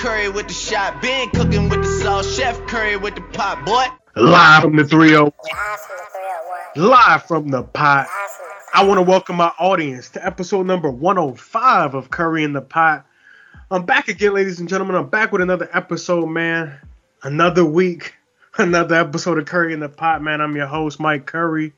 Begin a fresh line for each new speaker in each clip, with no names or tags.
Curry with the shot. Been cooking with the sauce. Chef Curry with the pot, boy.
Live from the 301. Live from the pot. I want to welcome my audience to episode number 105 of Curry in the Pot. I'm back again, ladies and gentlemen. I'm back with another episode, man. Another week, another episode of Curry in the Pot, man. I'm your host, Mike Curry.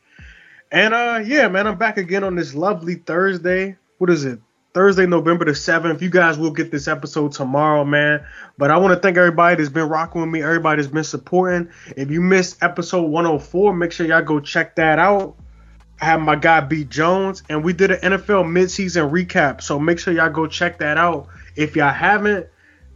And uh yeah, man, I'm back again on this lovely Thursday. What is it? Thursday, November the 7th. You guys will get this episode tomorrow, man. But I want to thank everybody that's been rocking with me, everybody that's been supporting. If you missed episode 104, make sure y'all go check that out. I have my guy B Jones, and we did an NFL midseason recap. So make sure y'all go check that out if y'all haven't.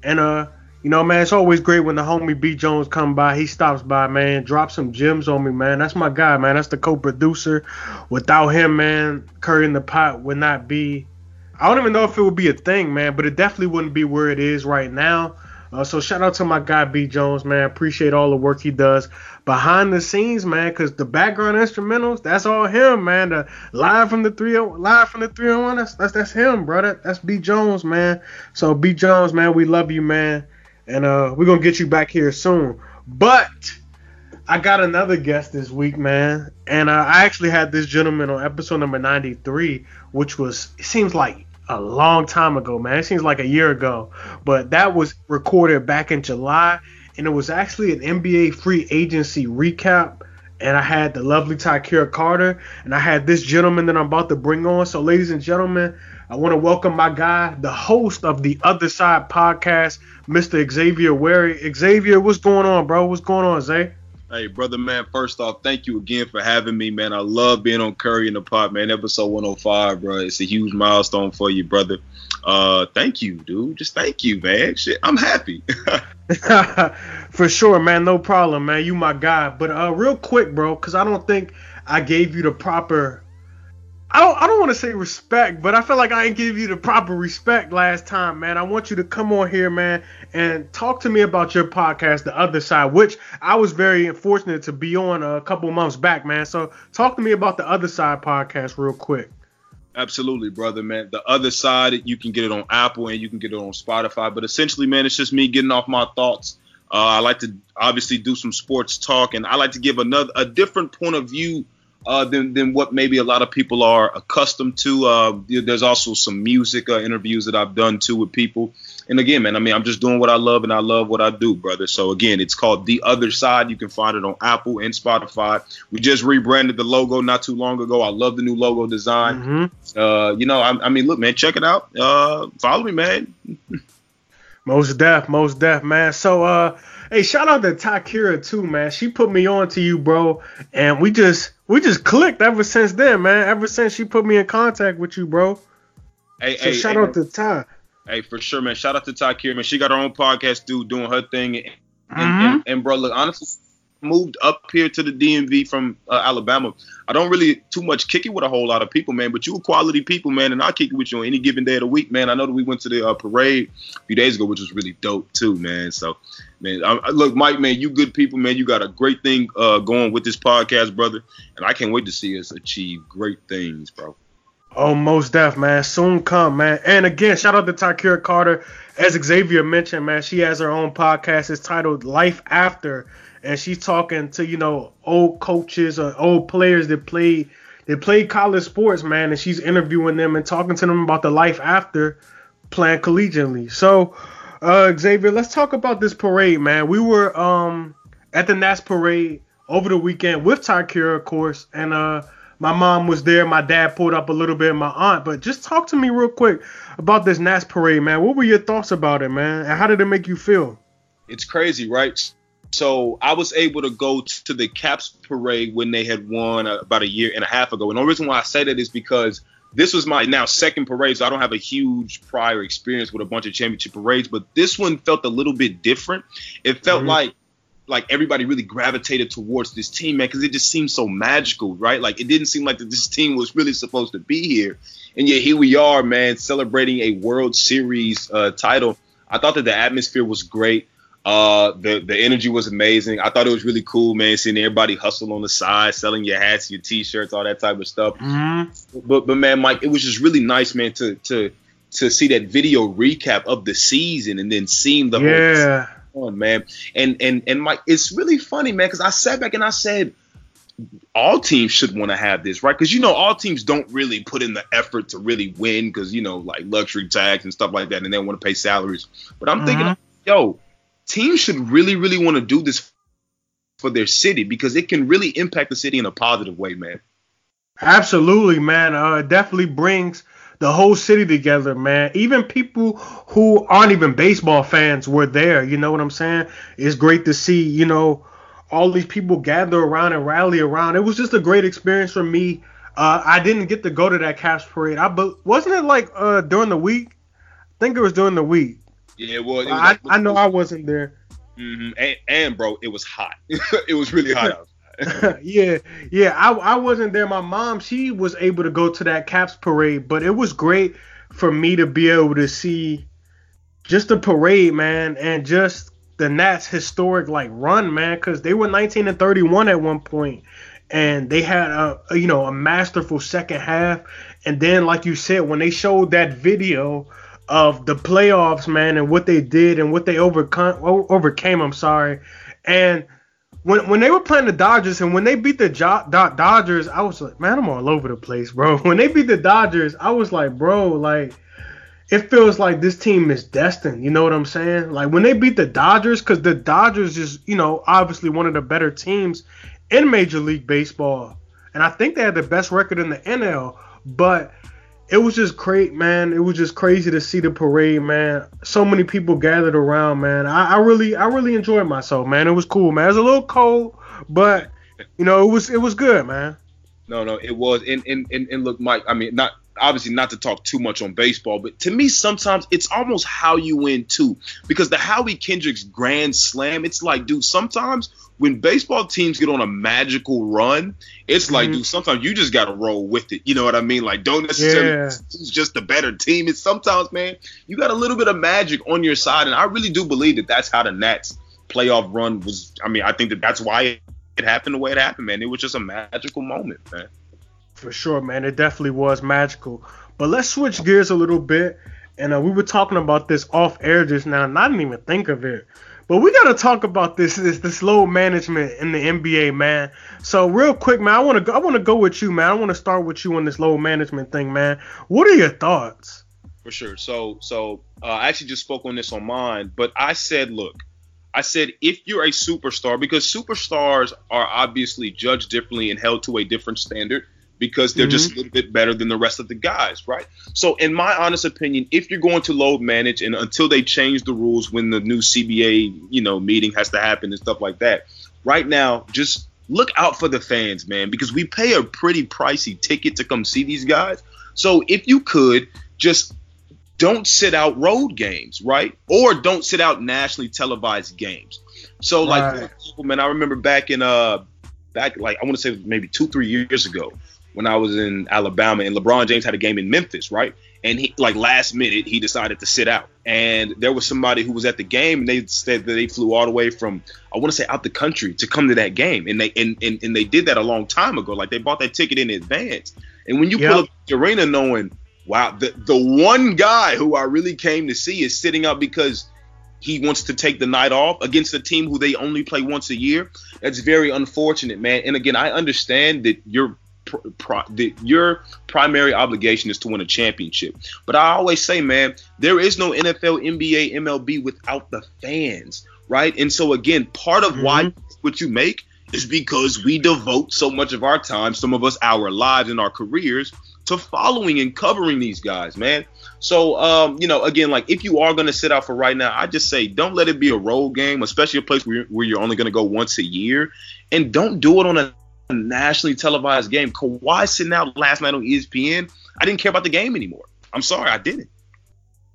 And uh, you know, man, it's always great when the homie B Jones come by. He stops by, man, drop some gems on me, man. That's my guy, man. That's the co-producer. Without him, man, Curry in the Pot would not be I don't even know if it would be a thing, man, but it definitely wouldn't be where it is right now. Uh, so shout out to my guy B Jones, man. Appreciate all the work he does behind the scenes, man. Cause the background instrumentals, that's all him, man. The live from the three, oh, live from the three hundred oh one, that's that's that's him, brother. That's B Jones, man. So B Jones, man, we love you, man, and uh, we're gonna get you back here soon. But I got another guest this week, man, and uh, I actually had this gentleman on episode number ninety three, which was it seems like a long time ago, man. It seems like a year ago, but that was recorded back in July, and it was actually an NBA free agency recap. And I had the lovely Tykera Carter, and I had this gentleman that I'm about to bring on. So, ladies and gentlemen, I want to welcome my guy, the host of the Other Side podcast, Mr. Xavier Wherry. Xavier, what's going on, bro? What's going on, Zay?
Hey, brother, man. First off, thank you again for having me, man. I love being on Curry in the Pot, man. Episode 105, bro. It's a huge milestone for you, brother. Uh, thank you, dude. Just thank you, man. Shit, I'm happy.
for sure, man. No problem, man. You my guy. But uh, real quick, bro, because I don't think I gave you the proper I don't, I don't want to say respect, but I feel like I didn't give you the proper respect last time, man. I want you to come on here, man, and talk to me about your podcast, The Other Side, which I was very fortunate to be on a couple months back, man. So talk to me about The Other Side podcast real quick.
Absolutely, brother, man. The Other Side, you can get it on Apple and you can get it on Spotify. But essentially, man, it's just me getting off my thoughts. Uh, I like to obviously do some sports talk, and I like to give another a different point of view uh, than than what maybe a lot of people are accustomed to. Uh, there's also some music uh, interviews that I've done too with people. And again, man, I mean, I'm just doing what I love and I love what I do, brother. So again, it's called The Other Side. You can find it on Apple and Spotify. We just rebranded the logo not too long ago. I love the new logo design. Mm-hmm. Uh, you know, I, I, mean, look, man, check it out. Uh, follow me, man.
most deaf, most deaf, man. So, uh, hey, shout out to Tykera too, man. She put me on to you, bro, and we just we just clicked ever since then, man. Ever since she put me in contact with you, bro. Hey, so hey, shout hey, out to Ty.
Hey, for sure, man. Shout out to Ty Kier, man. She got her own podcast, dude, doing her thing. And, mm-hmm. and, and, and, bro, look, honestly, moved up here to the DMV from uh, Alabama. I don't really too much kick it with a whole lot of people, man. But you quality people, man, and I'll kick it with you on any given day of the week, man. I know that we went to the uh, parade a few days ago, which was really dope too, man. So, man, I, look, Mike, man, you good people, man. You got a great thing uh, going with this podcast, brother, and I can't wait to see us achieve great things, bro.
Oh, most def, man. Soon come, man. And again, shout out to Tykera Carter. As Xavier mentioned, man, she has her own podcast. It's titled Life After and she's talking to you know old coaches or old players that play that play college sports, man, and she's interviewing them and talking to them about the life after playing collegiately. So, uh, Xavier, let's talk about this parade, man. We were um at the Nats parade over the weekend with Tykera, of course, and uh my mom was there. My dad pulled up a little bit, my aunt. But just talk to me real quick about this Nats parade, man. What were your thoughts about it, man? And how did it make you feel?
It's crazy, right? So I was able to go to the Caps parade when they had won uh, about a year and a half ago. And the reason why I say that is because this was my now second parade, so I don't have a huge prior experience with a bunch of championship parades, but this one felt a little bit different. It felt mm-hmm. like like everybody really gravitated towards this team, man, because it just seemed so magical, right? Like it didn't seem like that this team was really supposed to be here, and yet here we are, man, celebrating a World Series uh, title. I thought that the atmosphere was great. Uh, the the energy was amazing. I thought it was really cool, man, seeing everybody hustle on the side, selling your hats, your t-shirts, all that type of stuff. Mm-hmm. But but man, Mike, it was just really nice, man, to to to see that video recap of the season and then seeing the
yeah.
whole on, man. And and and Mike, it's really funny, man, because I sat back and I said all teams should want to have this, right? Because you know, all teams don't really put in the effort to really win because you know, like luxury tax and stuff like that, and they want to pay salaries. But I'm mm-hmm. thinking, yo, teams should really, really want to do this for their city because it can really impact the city in a positive way, man.
Absolutely, man. Uh, it definitely brings the whole city together, man. Even people who aren't even baseball fans were there. You know what I'm saying? It's great to see, you know, all these people gather around and rally around. It was just a great experience for me. Uh, I didn't get to go to that Caps parade. I but wasn't it like uh, during the week? I think it was during the week.
Yeah, well, it
was I, I know I wasn't there.
Mm-hmm. And, and, bro, it was hot. it was really hot
yeah, yeah. I I wasn't there. My mom, she was able to go to that Caps parade, but it was great for me to be able to see just the parade, man, and just the Nats' historic like run, man, because they were 19 and 31 at one point, and they had a, a, you know a masterful second half, and then like you said, when they showed that video of the playoffs, man, and what they did and what they overcome overcame, I'm sorry, and when when they were playing the Dodgers and when they beat the jo- Do- Dodgers, I was like, man, I'm all over the place, bro. When they beat the Dodgers, I was like, bro, like it feels like this team is destined. You know what I'm saying? Like when they beat the Dodgers, because the Dodgers is, you know, obviously one of the better teams in Major League Baseball, and I think they had the best record in the NL. But it was just great, man. It was just crazy to see the parade, man. So many people gathered around, man. I, I really, I really enjoyed myself, man. It was cool, man. It was a little cold, but you know, it was, it was good, man.
No, no, it was. And and and, and look, Mike. I mean, not obviously not to talk too much on baseball, but to me sometimes it's almost how you win too. Because the Howie Kendrick's Grand Slam, it's like, dude, sometimes when baseball teams get on a magical run, it's mm-hmm. like, dude, sometimes you just gotta roll with it. You know what I mean? Like, don't necessarily yeah. it's just the better team. It's sometimes, man, you got a little bit of magic on your side, and I really do believe that that's how the Nats playoff run was. I mean, I think that that's why it happened the way it happened, man. It was just a magical moment, man.
For sure, man. It definitely was magical. But let's switch gears a little bit. And uh, we were talking about this off air just now, and I didn't even think of it. But we gotta talk about this this this load management in the NBA, man. So real quick, man, I wanna go I wanna go with you, man. I wanna start with you on this load management thing, man. What are your thoughts?
For sure. So so uh, I actually just spoke on this on mine, but I said, look, I said if you're a superstar, because superstars are obviously judged differently and held to a different standard because they're mm-hmm. just a little bit better than the rest of the guys, right? So, in my honest opinion, if you're going to load manage and until they change the rules when the new CBA, you know, meeting has to happen and stuff like that, right now, just look out for the fans, man, because we pay a pretty pricey ticket to come see these guys. So, if you could just don't sit out road games, right? Or don't sit out nationally televised games. So, like, right. example, man, I remember back in uh back like I want to say maybe two, three years ago, when I was in Alabama, and LeBron James had a game in Memphis, right? And he like last minute he decided to sit out. And there was somebody who was at the game, and they said that they flew all the way from I want to say out the country to come to that game, and they and, and and they did that a long time ago. Like they bought that ticket in advance. And when you yep. pull up the arena, knowing wow, the the one guy who I really came to see is sitting out because he wants to take the night off against a team who they only play once a year. That's very unfortunate, man. And again, I understand that you're the, your primary obligation is to win a championship. But I always say, man, there is no NFL, NBA, MLB without the fans, right? And so again, part of mm-hmm. why what you make is because we devote so much of our time, some of us our lives and our careers to following and covering these guys, man. So, um, you know, again, like if you are going to sit out for right now, I just say don't let it be a road game, especially a place where, where you're only going to go once a year, and don't do it on a nationally televised game. Kawhi sitting out last night on ESPN. I didn't care about the game anymore. I'm sorry, I didn't.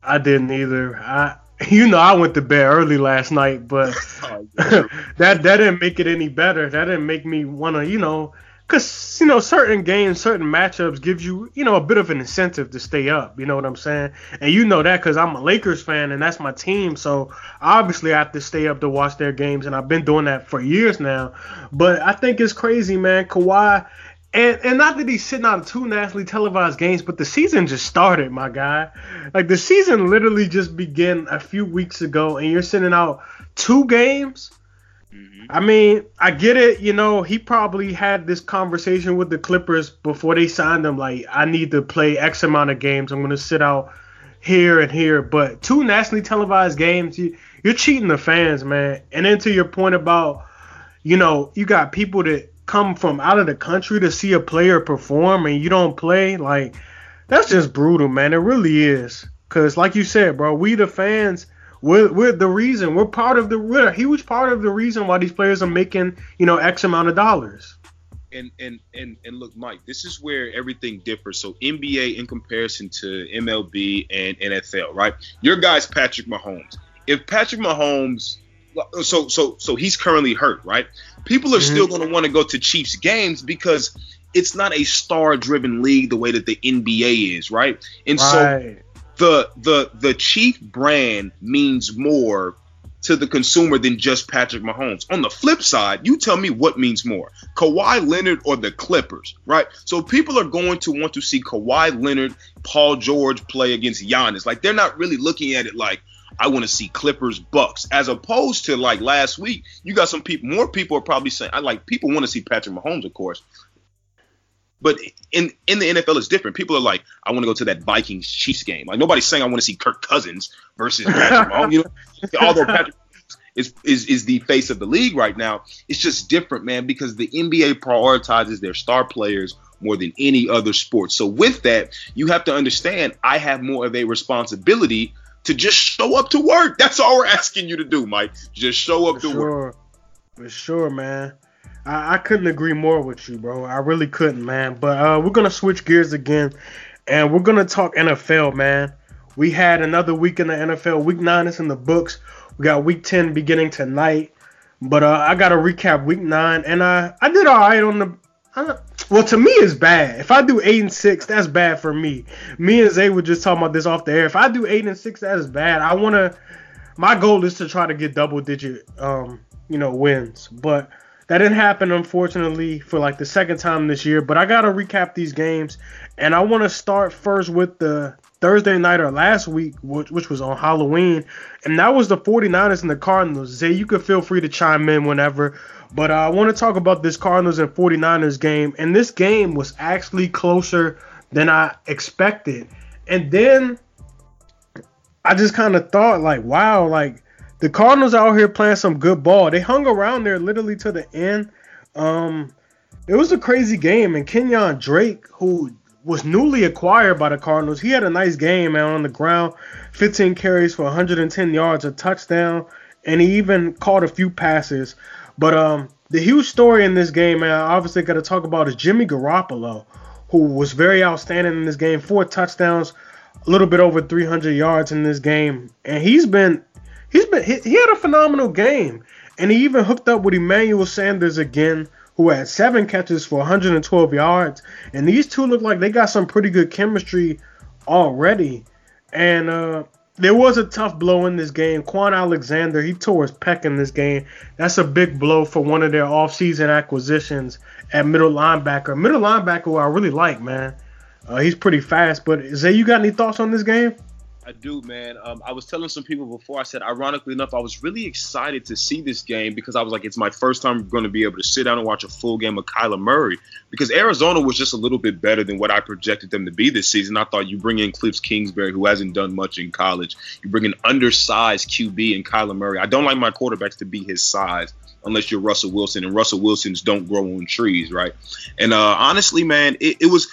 I didn't either. I, you know, I went to bed early last night, but oh, that that didn't make it any better. That didn't make me want to, you know, because you know certain games, certain matchups gives you you know a bit of an incentive to stay up. You know what I'm saying? And you know that because I'm a Lakers fan and that's my team. So obviously I have to stay up to watch their games, and I've been doing that for years now. But I think it's crazy, man. Kawhi, And and not that he's sitting out two nationally televised games, but the season just started, my guy. Like the season literally just began a few weeks ago, and you're sending out two games. Mm-hmm. I mean, I get it. You know, he probably had this conversation with the Clippers before they signed him. Like, I need to play X amount of games. I'm going to sit out here and here. But two nationally televised games, you, you're cheating the fans, man. And then to your point about, you know, you got people that come from out of the country to see a player perform and you don't play, like that's just brutal, man. It really is. Cause like you said, bro, we the fans, we're, we're the reason. We're part of the we're a huge part of the reason why these players are making, you know, X amount of dollars.
And and and and look, Mike, this is where everything differs. So NBA in comparison to MLB and NFL, right? Your guy's Patrick Mahomes. If Patrick Mahomes so so so he's currently hurt, right? People are mm-hmm. still going to want to go to Chiefs games because it's not a star-driven league the way that the NBA is, right? And right. so the the the Chief brand means more to the consumer than just Patrick Mahomes. On the flip side, you tell me what means more, Kawhi Leonard or the Clippers, right? So people are going to want to see Kawhi Leonard, Paul George play against Giannis. Like they're not really looking at it like, I want to see Clippers Bucks as opposed to like last week. You got some people, more people are probably saying I like people want to see Patrick Mahomes, of course. But in in the NFL, it's different. People are like, I want to go to that Vikings Chiefs game. Like nobody's saying I want to see Kirk Cousins versus Patrick Mahomes. You know, although Patrick is, is is the face of the league right now, it's just different, man, because the NBA prioritizes their star players more than any other sport. So with that, you have to understand I have more of a responsibility to just show up to work. That's all we're asking you to do, Mike. Just show up For to
sure.
work.
For sure, man. I, I, couldn't agree more with you, bro. I really couldn't, man. But uh, we're gonna switch gears again, and we're gonna talk NFL, man. We had another week in the NFL. Week nine is in the books. We got week ten beginning tonight. But uh, I gotta recap week nine, and I I did all right on the well, to me, it's bad. If I do eight and six, that's bad for me. Me and Zay were just talking about this off the air. If I do eight and six, that is bad. I want to. My goal is to try to get double digit, um, you know, wins. But that didn't happen, unfortunately, for like the second time this year. But I gotta recap these games, and I want to start first with the Thursday night or last week, which, which, was on Halloween, and that was the 49ers and the Cardinals. Zay, you can feel free to chime in whenever. But uh, I want to talk about this Cardinals and 49ers game. And this game was actually closer than I expected. And then I just kind of thought, like, wow, like the Cardinals out here playing some good ball. They hung around there literally to the end. Um, it was a crazy game. And Kenyon Drake, who was newly acquired by the Cardinals, he had a nice game, man, on the ground. 15 carries for 110 yards, a touchdown, and he even caught a few passes. But um, the huge story in this game, man, I obviously got to talk about is Jimmy Garoppolo, who was very outstanding in this game. Four touchdowns, a little bit over 300 yards in this game, and he's been he's been he, he had a phenomenal game, and he even hooked up with Emmanuel Sanders again, who had seven catches for 112 yards. And these two look like they got some pretty good chemistry already. And uh, there was a tough blow in this game. Kwon Alexander, he tore his pec in this game. That's a big blow for one of their offseason acquisitions at middle linebacker. Middle linebacker, who I really like, man. Uh, he's pretty fast. But Zay, you got any thoughts on this game?
I do, man. Um, I was telling some people before. I said, ironically enough, I was really excited to see this game because I was like, it's my first time going to be able to sit down and watch a full game of Kyler Murray because Arizona was just a little bit better than what I projected them to be this season. I thought you bring in Kliff Kingsbury, who hasn't done much in college. You bring an undersized QB in Kyler Murray. I don't like my quarterbacks to be his size unless you're Russell Wilson, and Russell Wilsons don't grow on trees, right? And uh, honestly, man, it, it was.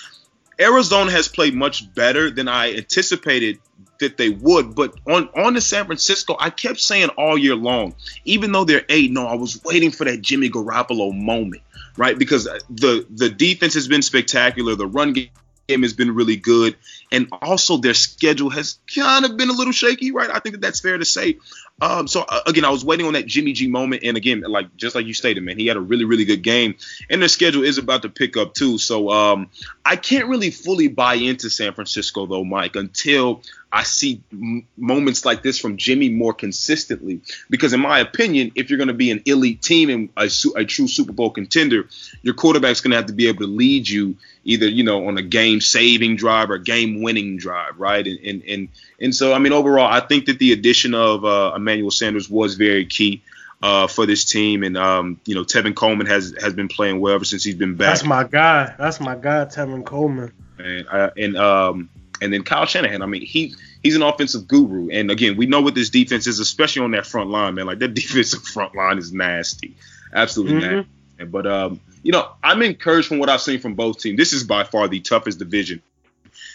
Arizona has played much better than I anticipated that they would. But on on the San Francisco, I kept saying all year long, even though they're eight, no, I was waiting for that Jimmy Garoppolo moment, right? Because the the defense has been spectacular, the run game has been really good, and also their schedule has kind of been a little shaky, right? I think that that's fair to say. Um, so uh, again, I was waiting on that Jimmy G moment, and again, like just like you stated, man, he had a really really good game, and their schedule is about to pick up too. So um, I can't really fully buy into San Francisco though, Mike, until I see m- moments like this from Jimmy more consistently. Because in my opinion, if you're going to be an elite team and a, su- a true Super Bowl contender, your quarterback's going to have to be able to lead you either you know on a game saving drive or game winning drive, right? And, and and and so I mean overall, I think that the addition of uh, Emmanuel Sanders was very key. Uh, for this team, and um, you know Tevin Coleman has has been playing well ever since he's been back.
That's my guy. That's my guy, Tevin Coleman.
And uh, and um, and then Kyle Shanahan. I mean, he he's an offensive guru. And again, we know what this defense is, especially on that front line, man. Like that defensive front line is nasty, absolutely mm-hmm. nasty. But um, you know, I'm encouraged from what I've seen from both teams. This is by far the toughest division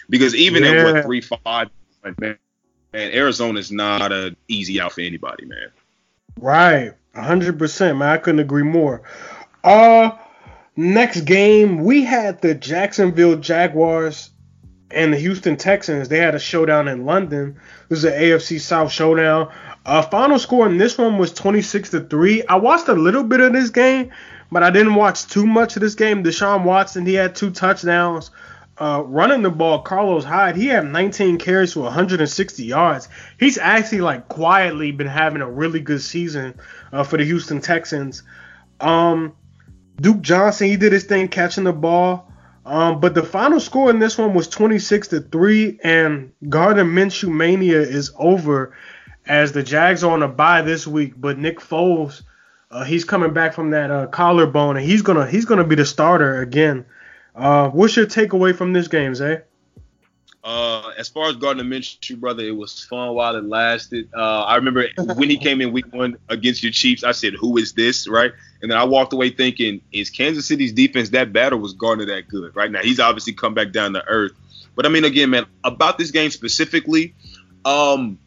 because even yeah. at what three five, man, man, Arizona is not an easy out for anybody, man.
Right, hundred percent, man. I couldn't agree more. Uh, next game we had the Jacksonville Jaguars and the Houston Texans. They had a showdown in London. This is an AFC South showdown. Uh, final score in this one was 26 to three. I watched a little bit of this game, but I didn't watch too much of this game. Deshaun Watson, he had two touchdowns. Uh, running the ball, Carlos Hyde, he had 19 carries for 160 yards. He's actually like quietly been having a really good season uh, for the Houston Texans. Um, Duke Johnson, he did his thing catching the ball. Um, but the final score in this one was 26 to three, and Gardner Minshew mania is over as the Jags are on a bye this week. But Nick Foles, uh, he's coming back from that uh, collarbone, and he's gonna he's gonna be the starter again. Uh, what's your takeaway from this game, Zay?
Uh, as far as Gardner Minshew, brother, it was fun while it lasted. Uh, I remember when he came in week one against your Chiefs, I said, "Who is this?" Right, and then I walked away thinking, "Is Kansas City's defense that bad, or was Gardner that good?" Right now, he's obviously come back down to earth. But I mean, again, man, about this game specifically, um,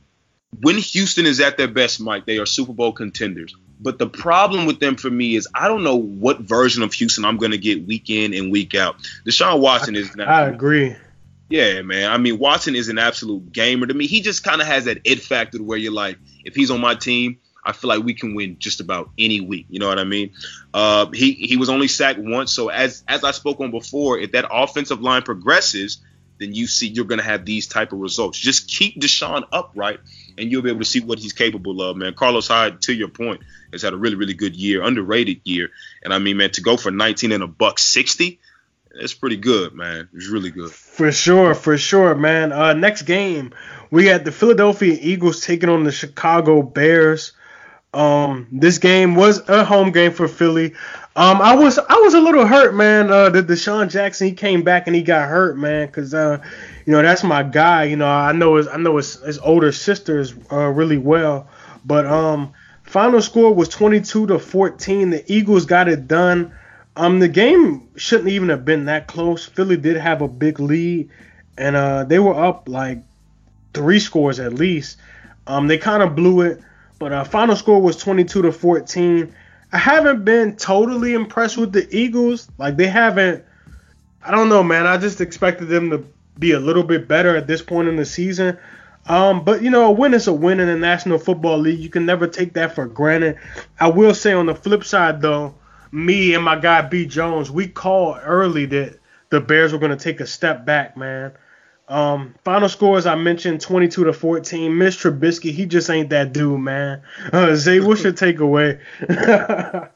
when Houston is at their best, Mike, they are Super Bowl contenders. But the problem with them for me is I don't know what version of Houston I'm going to get week in and week out. Deshaun Watson is.
Not, I agree.
Yeah, man. I mean, Watson is an absolute gamer to me. He just kind of has that it factor to where you're like, if he's on my team, I feel like we can win just about any week. You know what I mean? Uh, he he was only sacked once, so as as I spoke on before, if that offensive line progresses, then you see you're going to have these type of results. Just keep Deshaun upright, and you'll be able to see what he's capable of, man. Carlos Hyde, to your point, has had a really really good year, underrated year, and I mean, man, to go for 19 and a buck 60 it's pretty good, man. It's really good.
For sure, for sure, man. Uh, next game, we got the Philadelphia Eagles taking on the Chicago Bears. Um, this game was a home game for Philly. Um, I was I was a little hurt, man. Uh, the DeSean Jackson he came back and he got hurt, man, because uh, you know that's my guy. You know I know his I know his, his older sisters uh, really well, but um, final score was 22 to 14. The Eagles got it done. Um, the game shouldn't even have been that close. Philly did have a big lead, and uh, they were up like three scores at least. Um, they kind of blew it, but uh, final score was 22 to 14. I haven't been totally impressed with the Eagles. Like they haven't. I don't know, man. I just expected them to be a little bit better at this point in the season. Um, but you know, a win is a win in the National Football League. You can never take that for granted. I will say on the flip side, though me and my guy B Jones, we called early that the Bears were going to take a step back, man. Um, final scores I mentioned 22 to 14. Mitch Trubisky, he just ain't that dude, man. Uh, Zay, what's your takeaway?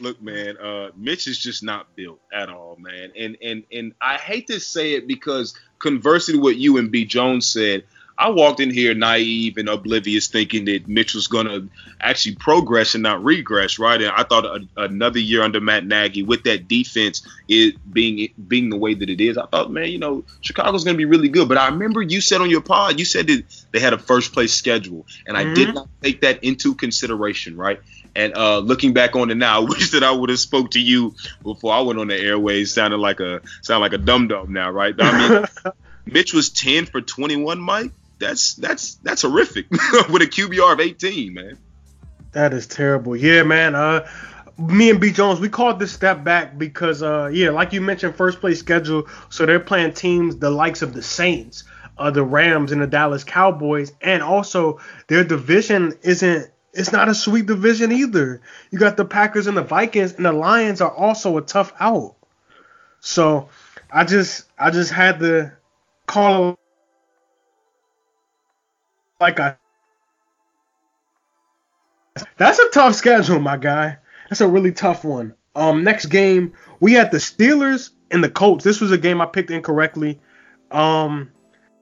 Look, man, uh, Mitch is just not built at all, man. And and and I hate to say it because conversely to what you and B Jones said, I walked in here naive and oblivious, thinking that Mitch was going to actually progress and not regress, right? And I thought a, another year under Matt Nagy with that defense it being being the way that it is, I thought, man, you know, Chicago's going to be really good. But I remember you said on your pod, you said that they had a first place schedule, and I mm-hmm. did not take that into consideration, right? And uh, looking back on it now, I wish that I would have spoke to you before I went on the airways. Sounded like a sound like a dum dum now, right? I mean, Mitch was ten for twenty one, Mike that's that's that's horrific with a QBR of 18, man.
That is terrible. Yeah, man. Uh, me and B Jones, we called this step back because, uh, yeah, like you mentioned, first place schedule. So they're playing teams the likes of the Saints, uh, the Rams, and the Dallas Cowboys, and also their division isn't. It's not a sweet division either. You got the Packers and the Vikings, and the Lions are also a tough out. So I just, I just had to call like I. That's a tough schedule, my guy. That's a really tough one. Um, next game we had the Steelers and the Colts. This was a game I picked incorrectly. Um,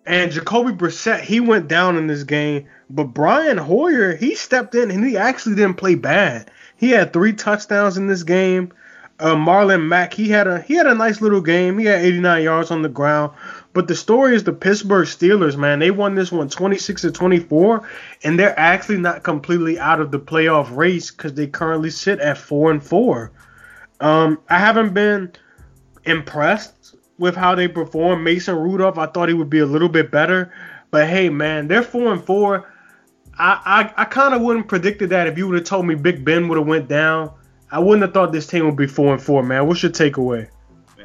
and Jacoby Brissett he went down in this game, but Brian Hoyer he stepped in and he actually didn't play bad. He had three touchdowns in this game. Uh, Marlon Mack he had a he had a nice little game. He had 89 yards on the ground. But the story is the Pittsburgh Steelers, man. They won this one 26 to 24, and they're actually not completely out of the playoff race because they currently sit at four and four. Um, I haven't been impressed with how they perform. Mason Rudolph, I thought he would be a little bit better, but hey, man, they're four and four. I I, I kind of wouldn't predicted that if you would have told me Big Ben would have went down. I wouldn't have thought this team would be four and four, man. What's your takeaway?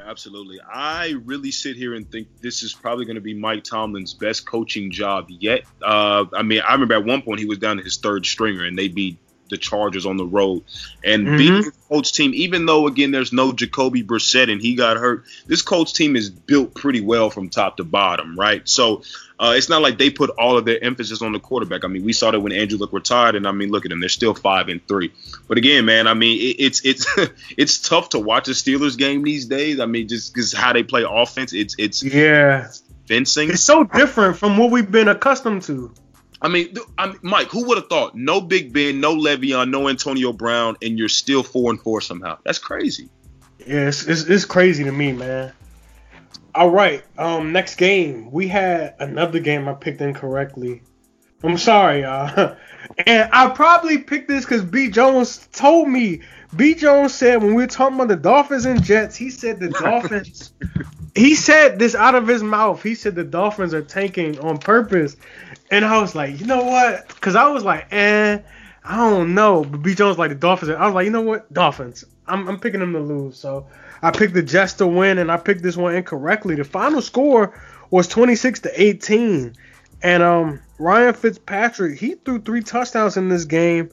Absolutely. I really sit here and think this is probably going to be Mike Tomlin's best coaching job yet. Uh, I mean, I remember at one point he was down to his third stringer, and they beat the Chargers on the road. And mm-hmm. beating the Colts team, even though again there's no Jacoby Brissett and he got hurt, this Colts team is built pretty well from top to bottom, right? So uh, it's not like they put all of their emphasis on the quarterback. I mean, we saw that when Andrew Luck retired, and I mean, look at them; they're still five and three. But again, man, I mean, it, it's it's it's tough to watch a Steelers game these days. I mean, just because how they play offense, it's it's
yeah,
fencing.
It's so different from what we've been accustomed to.
I mean, I mean, Mike, who would have thought? No Big Ben, no Le'Veon, no Antonio Brown, and you're still four and four somehow. That's crazy.
Yeah, it's, it's, it's crazy to me, man. All right, um, next game we had another game I picked incorrectly. I'm sorry, y'all. and I probably picked this because B Jones told me. B Jones said when we were talking about the Dolphins and Jets, he said the Dolphins. he said this out of his mouth. He said the Dolphins are tanking on purpose and I was like, you know what? Because I was like, eh, I don't know. But B Jones like the Dolphins. I was like, you know what? Dolphins. I'm, I'm picking them to lose. So I picked the Jets to win, and I picked this one incorrectly. The final score was 26 to 18, and um Ryan Fitzpatrick he threw three touchdowns in this game.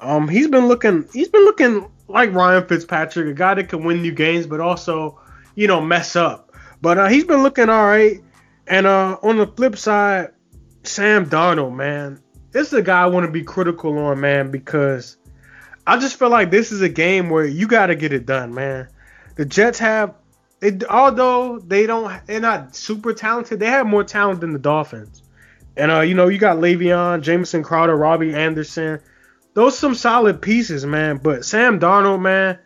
Um he's been looking he's been looking like Ryan Fitzpatrick, a guy that can win you games, but also you know mess up. But uh, he's been looking all right. And uh, on the flip side, Sam Darnold, man, this is a guy I want to be critical on, man, because I just feel like this is a game where you got to get it done, man. The Jets have, they, although they don't, they're not super talented. They have more talent than the Dolphins. And uh, you know, you got Le'Veon, Jamison Crowder, Robbie Anderson. Those some solid pieces, man. But Sam Darnold, man,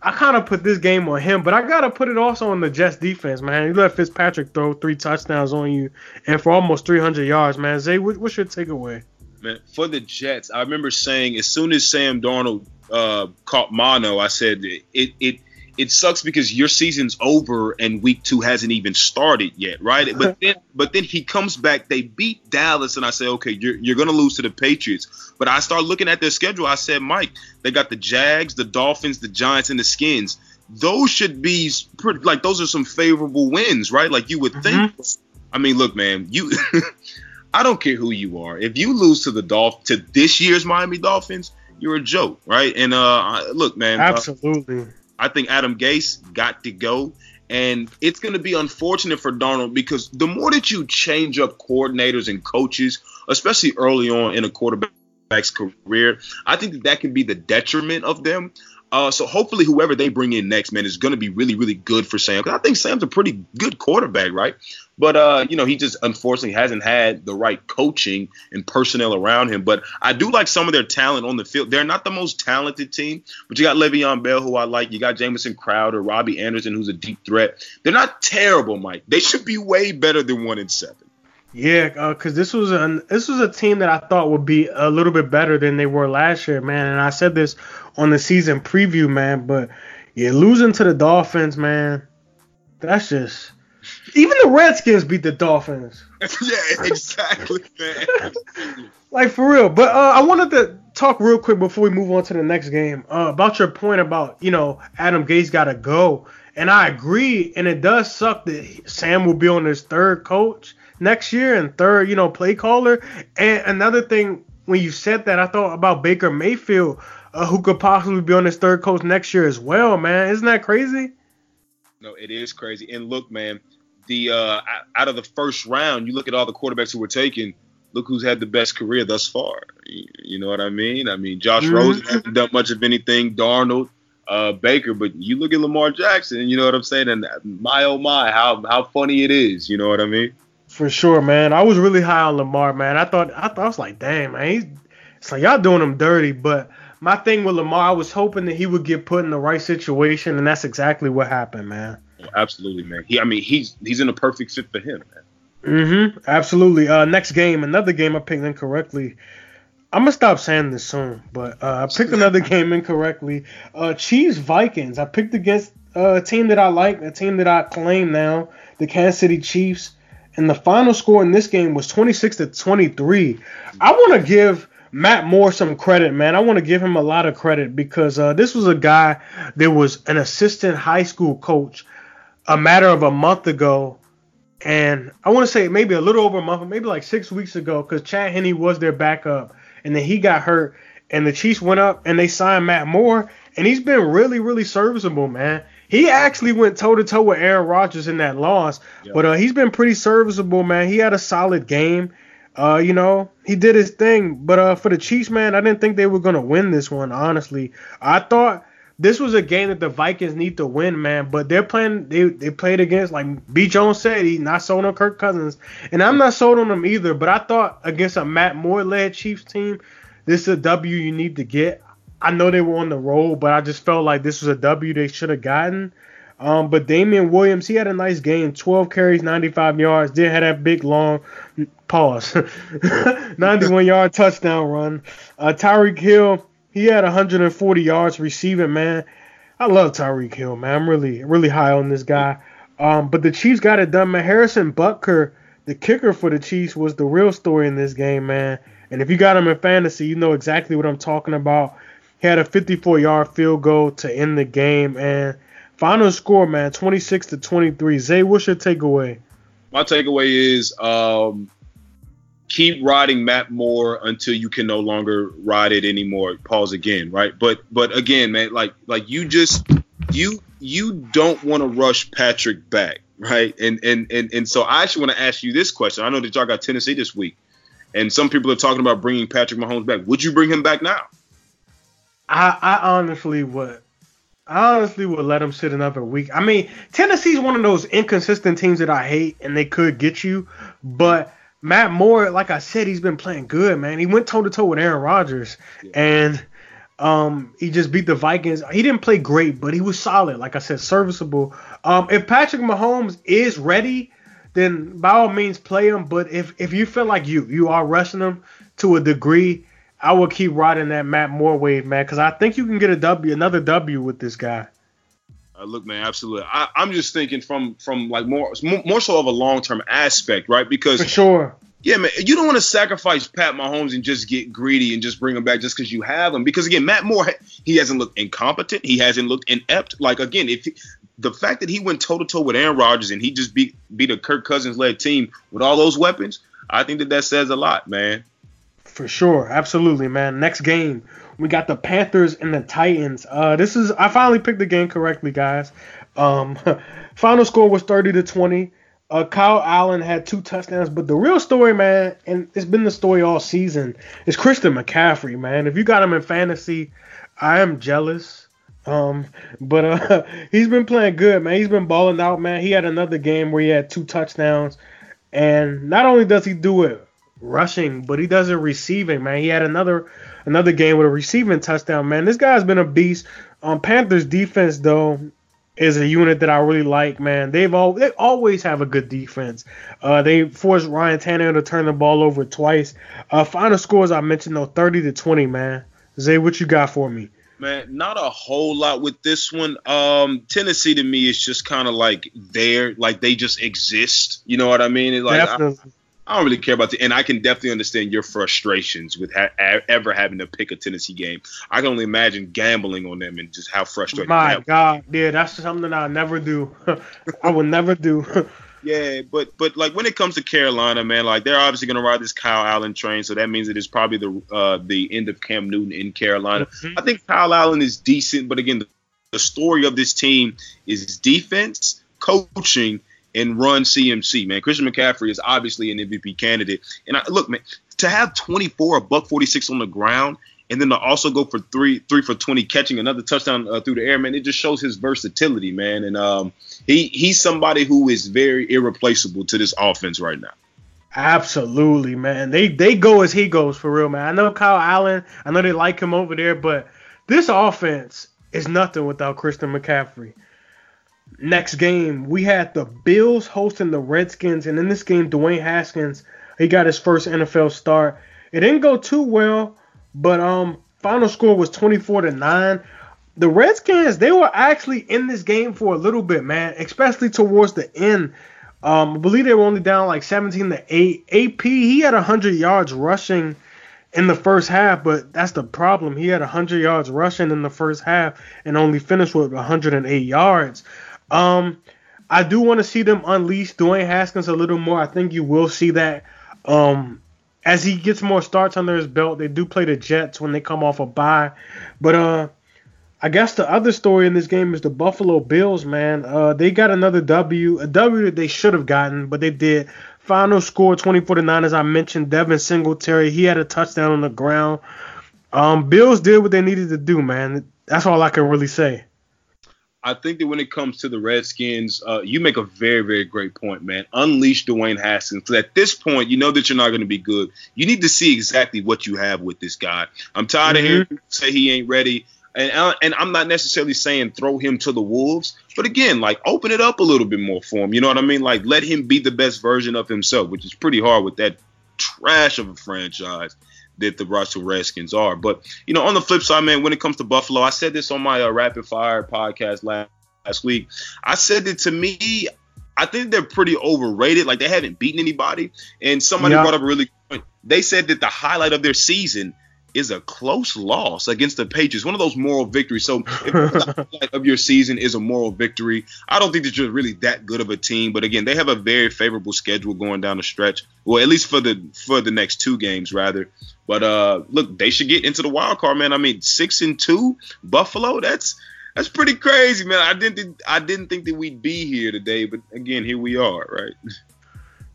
I kind of put this game on him, but I gotta put it also on the Jets defense, man. You let Fitzpatrick throw three touchdowns on you and for almost 300 yards, man. Zay, what's your takeaway?
Man, for the Jets, I remember saying as soon as Sam Darnold uh, caught mono, I said it it it sucks because your season's over and week two hasn't even started yet, right? But then, but then he comes back. They beat Dallas, and I say, okay, you're you're gonna lose to the Patriots. But I start looking at their schedule. I said, Mike, they got the Jags, the Dolphins, the Giants, and the Skins. Those should be pretty, like those are some favorable wins, right? Like you would think. Mm-hmm. I mean, look, man, you. I don't care who you are. If you lose to the Dolph to this year's Miami Dolphins, you're a joke, right? And uh, look, man,
absolutely. Uh,
I think Adam Gase got to go. And it's going to be unfortunate for Darnold because the more that you change up coordinators and coaches, especially early on in a quarterback's career, I think that that can be the detriment of them. Uh, so hopefully, whoever they bring in next, man, is going to be really, really good for Sam. Because I think Sam's a pretty good quarterback, right? But uh, you know, he just unfortunately hasn't had the right coaching and personnel around him. But I do like some of their talent on the field. They're not the most talented team, but you got Le'Veon Bell, who I like. You got Jamison Crowder, Robbie Anderson, who's a deep threat. They're not terrible, Mike. They should be way better than one and seven.
Yeah, because uh, this was an this was a team that I thought would be a little bit better than they were last year, man. And I said this on the season preview, man. But yeah, losing to the Dolphins, man, that's just even the Redskins beat the Dolphins.
yeah, exactly, man.
like for real. But uh, I wanted to talk real quick before we move on to the next game uh, about your point about you know Adam Gase got to go, and I agree. And it does suck that Sam will be on his third coach next year and third, you know, play caller. And another thing, when you said that, I thought about Baker Mayfield, uh, who could possibly be on his third coach next year as well, man. Isn't that crazy?
No, it is crazy. And look, man, the uh, out of the first round, you look at all the quarterbacks who were taken. look who's had the best career thus far. You know what I mean? I mean, Josh mm-hmm. Rosen hasn't done much of anything. Darnold, uh, Baker, but you look at Lamar Jackson, you know what I'm saying? And my oh my, how how funny it is. You know what I mean?
For sure, man. I was really high on Lamar, man. I thought I thought I was like, damn, man, he's it's like y'all doing him dirty. But my thing with Lamar, I was hoping that he would get put in the right situation, and that's exactly what happened, man.
Absolutely, man. He, I mean, he's he's in a perfect fit for him, man.
Mm-hmm. Absolutely. Uh, next game, another game I picked incorrectly. I'm gonna stop saying this soon, but uh, I picked another game incorrectly. Uh, Chiefs Vikings. I picked against uh, a team that I like, a team that I claim now, the Kansas City Chiefs. And the final score in this game was 26 to 23. I want to give Matt Moore some credit, man. I want to give him a lot of credit because uh, this was a guy that was an assistant high school coach a matter of a month ago and I want to say maybe a little over a month, maybe like six weeks ago, because Chad Henne was their backup, and then he got hurt, and the Chiefs went up and they signed Matt Moore, and he's been really, really serviceable, man. He actually went toe to toe with Aaron Rodgers in that loss, yep. but uh, he's been pretty serviceable, man. He had a solid game. Uh, you know, he did his thing, but uh, for the Chiefs, man, I didn't think they were gonna win this one. Honestly, I thought this was a game that the Vikings need to win, man. But they're playing. They they played against like B. Jones said he's not sold on Kirk Cousins, and I'm not sold on them either. But I thought against a Matt Moore led Chiefs team, this is a W you need to get. I know they were on the roll, but I just felt like this was a W they should have gotten. Um, but Damien Williams, he had a nice game, 12 carries, 95 yards. Did have that big long pause, 91 yard touchdown run. Uh, Tyreek Hill, he had 140 yards receiving, man. I love Tyreek Hill, man. I'm really, really high on this guy. Um, but the Chiefs got it done, man. Harrison Butker, the kicker for the Chiefs, was the real story in this game, man. And if you got him in fantasy, you know exactly what I'm talking about. He had a 54 yard field goal to end the game. And final score, man, 26 to 23. Zay, what's your takeaway?
My takeaway is um, keep riding Matt Moore until you can no longer ride it anymore. Pause again, right? But but again, man, like like you just you you don't want to rush Patrick back, right? And and and and so I actually want to ask you this question. I know that y'all got Tennessee this week, and some people are talking about bringing Patrick Mahomes back. Would you bring him back now?
I I honestly would. I honestly would let him sit another week. I mean, Tennessee's one of those inconsistent teams that I hate, and they could get you, but Matt Moore, like I said, he's been playing good, man. He went toe to toe with Aaron Rodgers, yeah. and um, he just beat the Vikings. He didn't play great, but he was solid. Like I said, serviceable. Um, if Patrick Mahomes is ready, then by all means play him. But if if you feel like you you are rushing him to a degree, I would keep riding that Matt Moore wave, man, because I think you can get a W, another W with this guy.
Uh, look, man, absolutely. I, am just thinking from from like more more so of a long term aspect, right? Because
for sure.
Yeah, man, you don't want to sacrifice Pat Mahomes and just get greedy and just bring him back just because you have him. Because again, Matt Moore, he hasn't looked incompetent. He hasn't looked inept. Like again, if he, the fact that he went toe to toe with Aaron Rodgers and he just beat beat a Kirk Cousins led team with all those weapons, I think that that says a lot, man.
For sure, absolutely, man. Next game, we got the Panthers and the Titans. Uh, this is I finally picked the game correctly, guys. Um, final score was 30 to 20. Uh, Kyle Allen had two touchdowns, but the real story, man, and it's been the story all season, is Christian McCaffrey, man. If you got him in fantasy, I am jealous. Um, but uh, he's been playing good, man. He's been balling out, man. He had another game where he had two touchdowns, and not only does he do it rushing, but he does it receiving, man. He had another another game with a receiving touchdown, man. This guy's been a beast. Um, Panthers defense though is a unit that I really like, man. They've all they always have a good defense. Uh, they forced Ryan Tannehill to turn the ball over twice. Uh, final scores I mentioned though, thirty to twenty, man. Zay, what you got for me?
Man, not a whole lot with this one. Um, Tennessee to me is just kind of like there, like they just exist. You know what I mean? It's like I, I don't really care about the, and I can definitely understand your frustrations with ha- ever having to pick a Tennessee game. I can only imagine gambling on them and just how frustrating.
My God, yeah, that's something I never do. I would never do.
yeah, but but like when it comes to Carolina, man, like they're obviously gonna ride this Kyle Allen train, so that means it is probably the uh, the end of Cam Newton in Carolina. Mm-hmm. I think Kyle Allen is decent, but again, the, the story of this team is defense, coaching, and run CMC, man. Christian McCaffrey is obviously an MVP candidate. And I, look, man, to have 24, a buck 46 on the ground, and then to also go for three, three for 20, catching another touchdown uh, through the air, man, it just shows his versatility, man. And um, he he's somebody who is very irreplaceable to this offense right now.
Absolutely, man. They they go as he goes for real, man. I know Kyle Allen. I know they like him over there, but this offense is nothing without Christian McCaffrey. Next game, we had the Bills hosting the Redskins, and in this game, Dwayne Haskins he got his first NFL start. It didn't go too well, but um, final score was 24 to nine. The Redskins they were actually in this game for a little bit, man, especially towards the end. Um, I believe they were only down like 17 to 8. AP he had 100 yards rushing in the first half, but that's the problem. He had 100 yards rushing in the first half and only finished with 108 yards. Um, I do want to see them unleash Dwayne Haskins a little more. I think you will see that. Um, as he gets more starts under his belt, they do play the Jets when they come off a bye. But uh, I guess the other story in this game is the Buffalo Bills, man. Uh, they got another W, a W that they should have gotten, but they did. Final score 24 to 9, as I mentioned. Devin Singletary, he had a touchdown on the ground. Um, Bills did what they needed to do, man. That's all I can really say.
I think that when it comes to the Redskins, uh, you make a very, very great point, man. Unleash Dwayne Haskins. Because at this point, you know that you're not going to be good. You need to see exactly what you have with this guy. I'm tired mm-hmm. of hearing say he ain't ready. And, uh, and I'm not necessarily saying throw him to the wolves, but again, like open it up a little bit more for him. You know what I mean? Like let him be the best version of himself, which is pretty hard with that trash of a franchise that the Russell Redskins are. But you know, on the flip side, man, when it comes to Buffalo, I said this on my uh, Rapid Fire podcast last, last week. I said that to me, I think they're pretty overrated. Like they haven't beaten anybody. And somebody yeah. brought up a really point. They said that the highlight of their season is a close loss against the Patriots, one of those moral victories. So, if the of your season is a moral victory, I don't think that you're really that good of a team. But again, they have a very favorable schedule going down the stretch. Well, at least for the for the next two games, rather. But uh, look, they should get into the wild card, man. I mean, six and two, Buffalo. That's that's pretty crazy, man. I didn't think, I didn't think that we'd be here today, but again, here we are, right?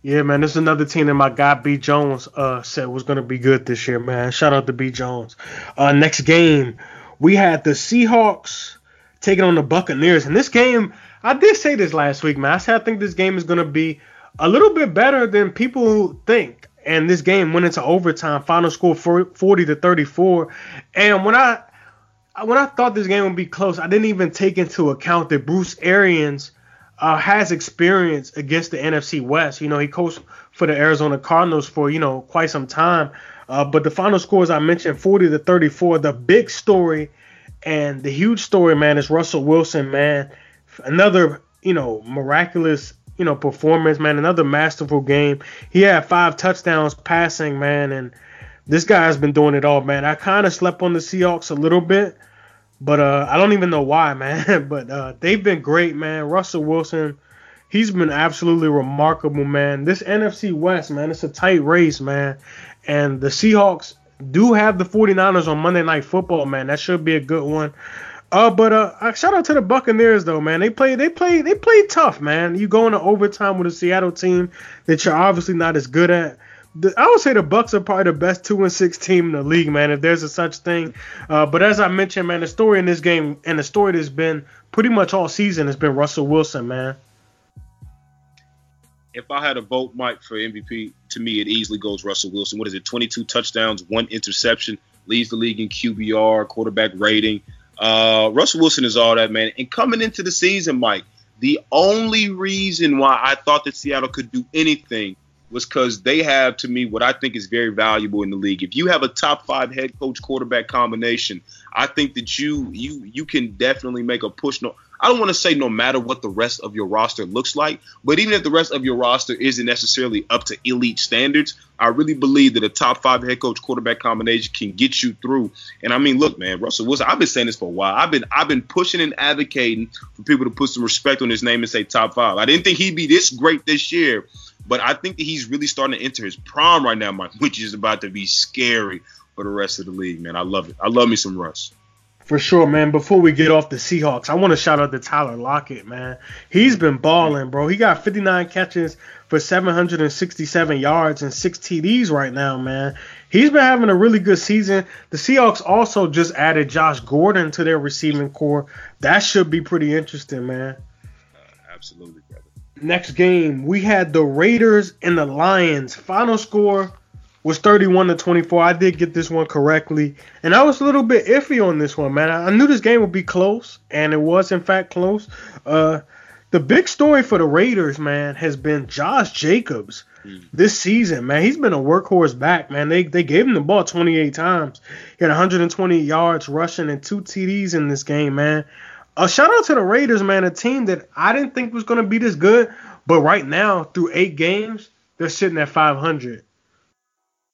Yeah, man, this is another team that my guy B Jones uh, said was gonna be good this year, man. Shout out to B Jones. Uh, next game, we had the Seahawks taking on the Buccaneers, and this game, I did say this last week, man. I said I think this game is gonna be a little bit better than people think. And this game went into overtime, final score 40 to 34. And when I when I thought this game would be close, I didn't even take into account that Bruce Arians uh, has experience against the NFC West. You know, he coached for the Arizona Cardinals for you know quite some time. Uh, but the final score, as I mentioned, 40 to 34. The big story and the huge story, man, is Russell Wilson, man. Another you know miraculous you know performance, man. Another masterful game. He had five touchdowns passing, man, and this guy has been doing it all, man. I kind of slept on the Seahawks a little bit. But uh, I don't even know why, man. but uh, they've been great, man. Russell Wilson, he's been absolutely remarkable, man. This NFC West, man, it's a tight race, man. And the Seahawks do have the 49ers on Monday Night Football, man. That should be a good one. Uh, but uh, shout out to the Buccaneers though, man. They play, they play, they play tough, man. You go into overtime with a Seattle team that you're obviously not as good at the, I would say the Bucks are probably the best two and six team in the league, man. If there's a such thing, uh, but as I mentioned, man, the story in this game and the story that's been pretty much all season has been Russell Wilson, man.
If I had a vote, Mike, for MVP, to me it easily goes Russell Wilson. What is it? 22 touchdowns, one interception, leads the league in QBR, quarterback rating. Uh, Russell Wilson is all that, man. And coming into the season, Mike, the only reason why I thought that Seattle could do anything was because they have to me what I think is very valuable in the league. If you have a top five head coach quarterback combination, I think that you you you can definitely make a push. No, I don't want to say no matter what the rest of your roster looks like, but even if the rest of your roster isn't necessarily up to elite standards, I really believe that a top five head coach quarterback combination can get you through. And I mean, look, man, Russell Wilson. I've been saying this for a while. I've been I've been pushing and advocating for people to put some respect on his name and say top five. I didn't think he'd be this great this year but I think that he's really starting to enter his prime right now, Mike, which is about to be scary for the rest of the league, man. I love it. I love me some Russ.
For sure, man. Before we get off the Seahawks, I want to shout out to Tyler Lockett, man. He's been balling, bro. He got 59 catches for 767 yards and six TDs right now, man. He's been having a really good season. The Seahawks also just added Josh Gordon to their receiving core. That should be pretty interesting, man.
Uh, absolutely.
Next game, we had the Raiders and the Lions. Final score was 31 to 24. I did get this one correctly, and I was a little bit iffy on this one, man. I, knew this game would be close, and it was in fact close. Uh, the big story for the Raiders, man, has been Josh Jacobs mm. this season, man. He's been a workhorse back, man. They they gave him the ball 28 times. He had 120 yards rushing and two TDs in this game, man. A shout out to the Raiders, man, a team that I didn't think was going to be this good, but right now through eight games, they're sitting at 500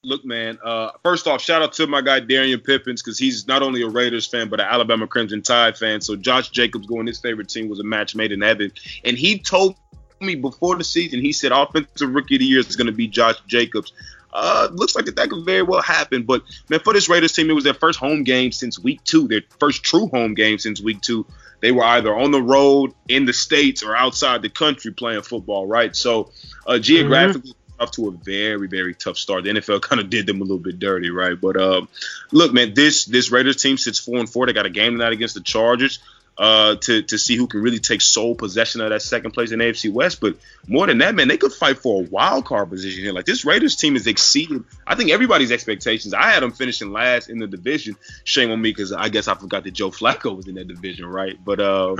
look, man. Uh, first off, shout out to my guy Darian Pippins because he's not only a Raiders fan but an Alabama Crimson Tide fan. So Josh Jacobs going his favorite team was a match made in heaven, and he told me before the season he said offensive rookie of the year is going to be Josh Jacobs. Uh, looks like that, that could very well happen. But man, for this Raiders team, it was their first home game since week two, their first true home game since week two. They were either on the road in the states or outside the country playing football, right? So uh, geographically, off to a very very tough start. The NFL kind of did them a little bit dirty, right? But um, look, man, this this Raiders team sits four and four. They got a game tonight against the Chargers uh, to to see who can really take sole possession of that second place in AFC West. But more than that, man, they could fight for a wild card position here. Like this Raiders team is exceeded, I think everybody's expectations. I had them finishing last in the division. Shame on me because I guess I forgot that Joe Flacco was in that division, right? But uh,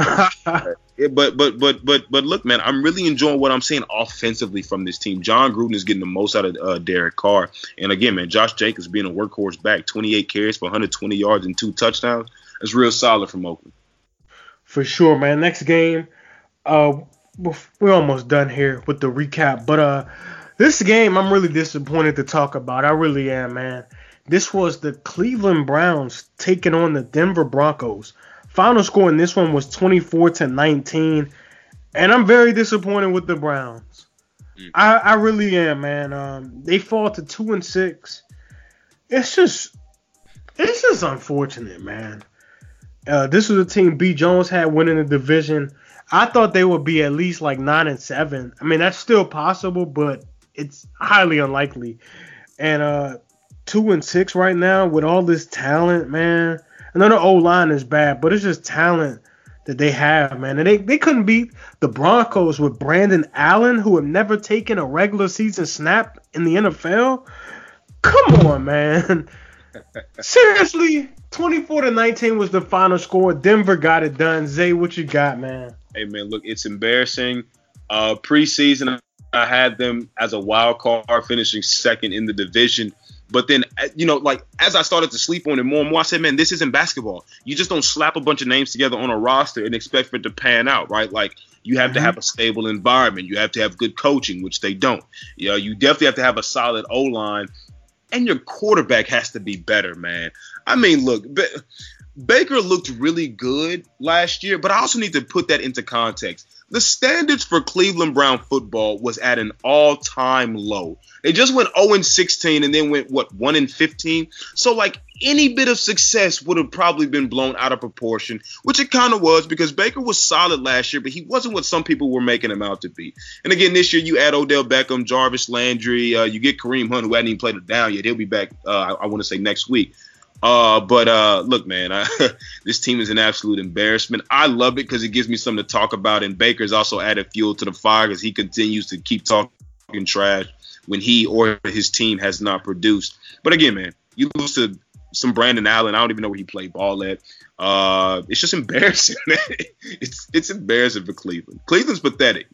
but but but but but look, man, I'm really enjoying what I'm seeing offensively from this team. Jon Gruden is getting the most out of uh, Derek Carr, and again, man, Josh Jacobs being a workhorse back, 28 carries for 120 yards and two touchdowns. That's real solid from Oakland
for sure, man. Next game, uh, we're almost done here with the recap, but uh, this game I'm really disappointed to talk about. I really am, man. This was the Cleveland Browns taking on the Denver Broncos. Final score in this one was 24 to 19, and I'm very disappointed with the Browns. Mm. I, I really am, man. Um, they fall to two and six. It's just, it's just unfortunate, man. Uh, this was a team B Jones had winning the division. I thought they would be at least like nine and seven. I mean that's still possible, but it's highly unlikely. And uh, two and six right now with all this talent, man. I know the O line is bad, but it's just talent that they have, man. And they, they couldn't beat the Broncos with Brandon Allen, who have never taken a regular season snap in the NFL. Come on, man. Seriously, 24 to 19 was the final score. Denver got it done. Zay, what you got, man?
Hey man, look, it's embarrassing. Uh, preseason, I had them as a wild card, finishing second in the division. But then, uh, you know, like as I started to sleep on it more and more, I said, man, this isn't basketball. You just don't slap a bunch of names together on a roster and expect for it to pan out, right? Like you have mm-hmm. to have a stable environment. You have to have good coaching, which they don't. You know, you definitely have to have a solid O line and your quarterback has to be better, man. I mean, look, Baker looked really good last year, but I also need to put that into context. The standards for Cleveland Brown football was at an all-time low. They just went 0 16 and then went what 1 15. So like any bit of success would have probably been blown out of proportion, which it kind of was because Baker was solid last year, but he wasn't what some people were making him out to be. And again, this year you add Odell Beckham, Jarvis Landry, uh, you get Kareem Hunt, who hadn't even played it down yet. He'll be back, uh, I, I want to say next week. Uh, but uh, look, man, I, this team is an absolute embarrassment. I love it because it gives me something to talk about. And Baker's also added fuel to the fire because he continues to keep talking trash when he or his team has not produced. But again, man, you lose to some Brandon Allen. I don't even know where he played ball at. Uh, it's just embarrassing. It's it's embarrassing for Cleveland. Cleveland's pathetic.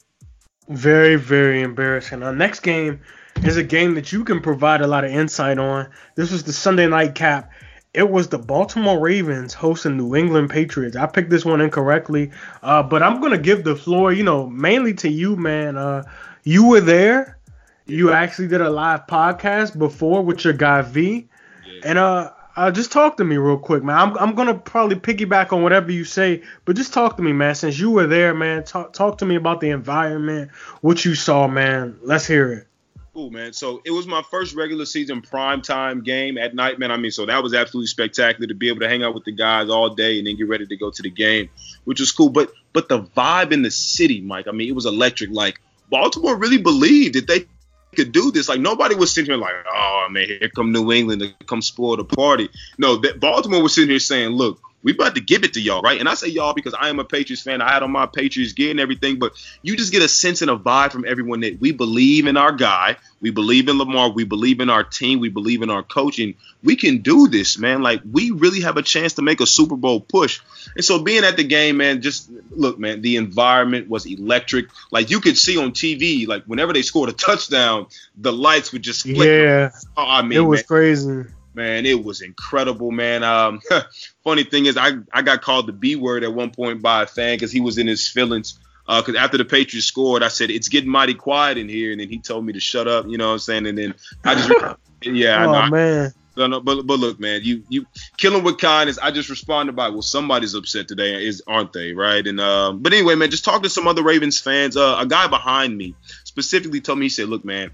Very, very embarrassing. Our next game is a game that you can provide a lot of insight on. This was the Sunday night cap. It was the Baltimore Ravens hosting New England Patriots. I picked this one incorrectly, uh, but I'm gonna give the floor, you know, mainly to you, man. Uh, you were there. You actually did a live podcast before with your guy V, yeah. and uh, uh, just talk to me real quick, man. I'm, I'm gonna probably piggyback on whatever you say, but just talk to me, man. Since you were there, man, talk talk to me about the environment, what you saw, man. Let's hear it.
Cool, man. So it was my first regular season prime time game at night, man. I mean, so that was absolutely spectacular to be able to hang out with the guys all day and then get ready to go to the game, which was cool. But but the vibe in the city, Mike, I mean, it was electric. Like Baltimore really believed that they could do this. Like nobody was sitting here like, oh man, here come New England to come spoil the party. No, that Baltimore was sitting here saying, look, we about to give it to y'all, right? And I say y'all because I am a Patriots fan. I had on my Patriots gear and everything, but you just get a sense and a vibe from everyone that we believe in our guy, we believe in Lamar, we believe in our team, we believe in our coaching. We can do this, man. Like we really have a chance to make a Super Bowl push. And so being at the game, man, just look, man, the environment was electric. Like you could see on TV, like whenever they scored a touchdown, the lights would just flicker.
Yeah, oh, I mean, it was man, crazy
man, it was incredible, man. Um, funny thing is, I I got called the B word at one point by a fan because he was in his feelings. Because uh, after the Patriots scored, I said it's getting mighty quiet in here, and then he told me to shut up. You know what I'm saying? And then I just, yeah,
oh
I
know, man.
No, no, but but look, man, you you killing with kindness. I just responded by, well, somebody's upset today, is aren't they? Right? And um, but anyway, man, just talk to some other Ravens fans. Uh, a guy behind me specifically told me, he said, look, man,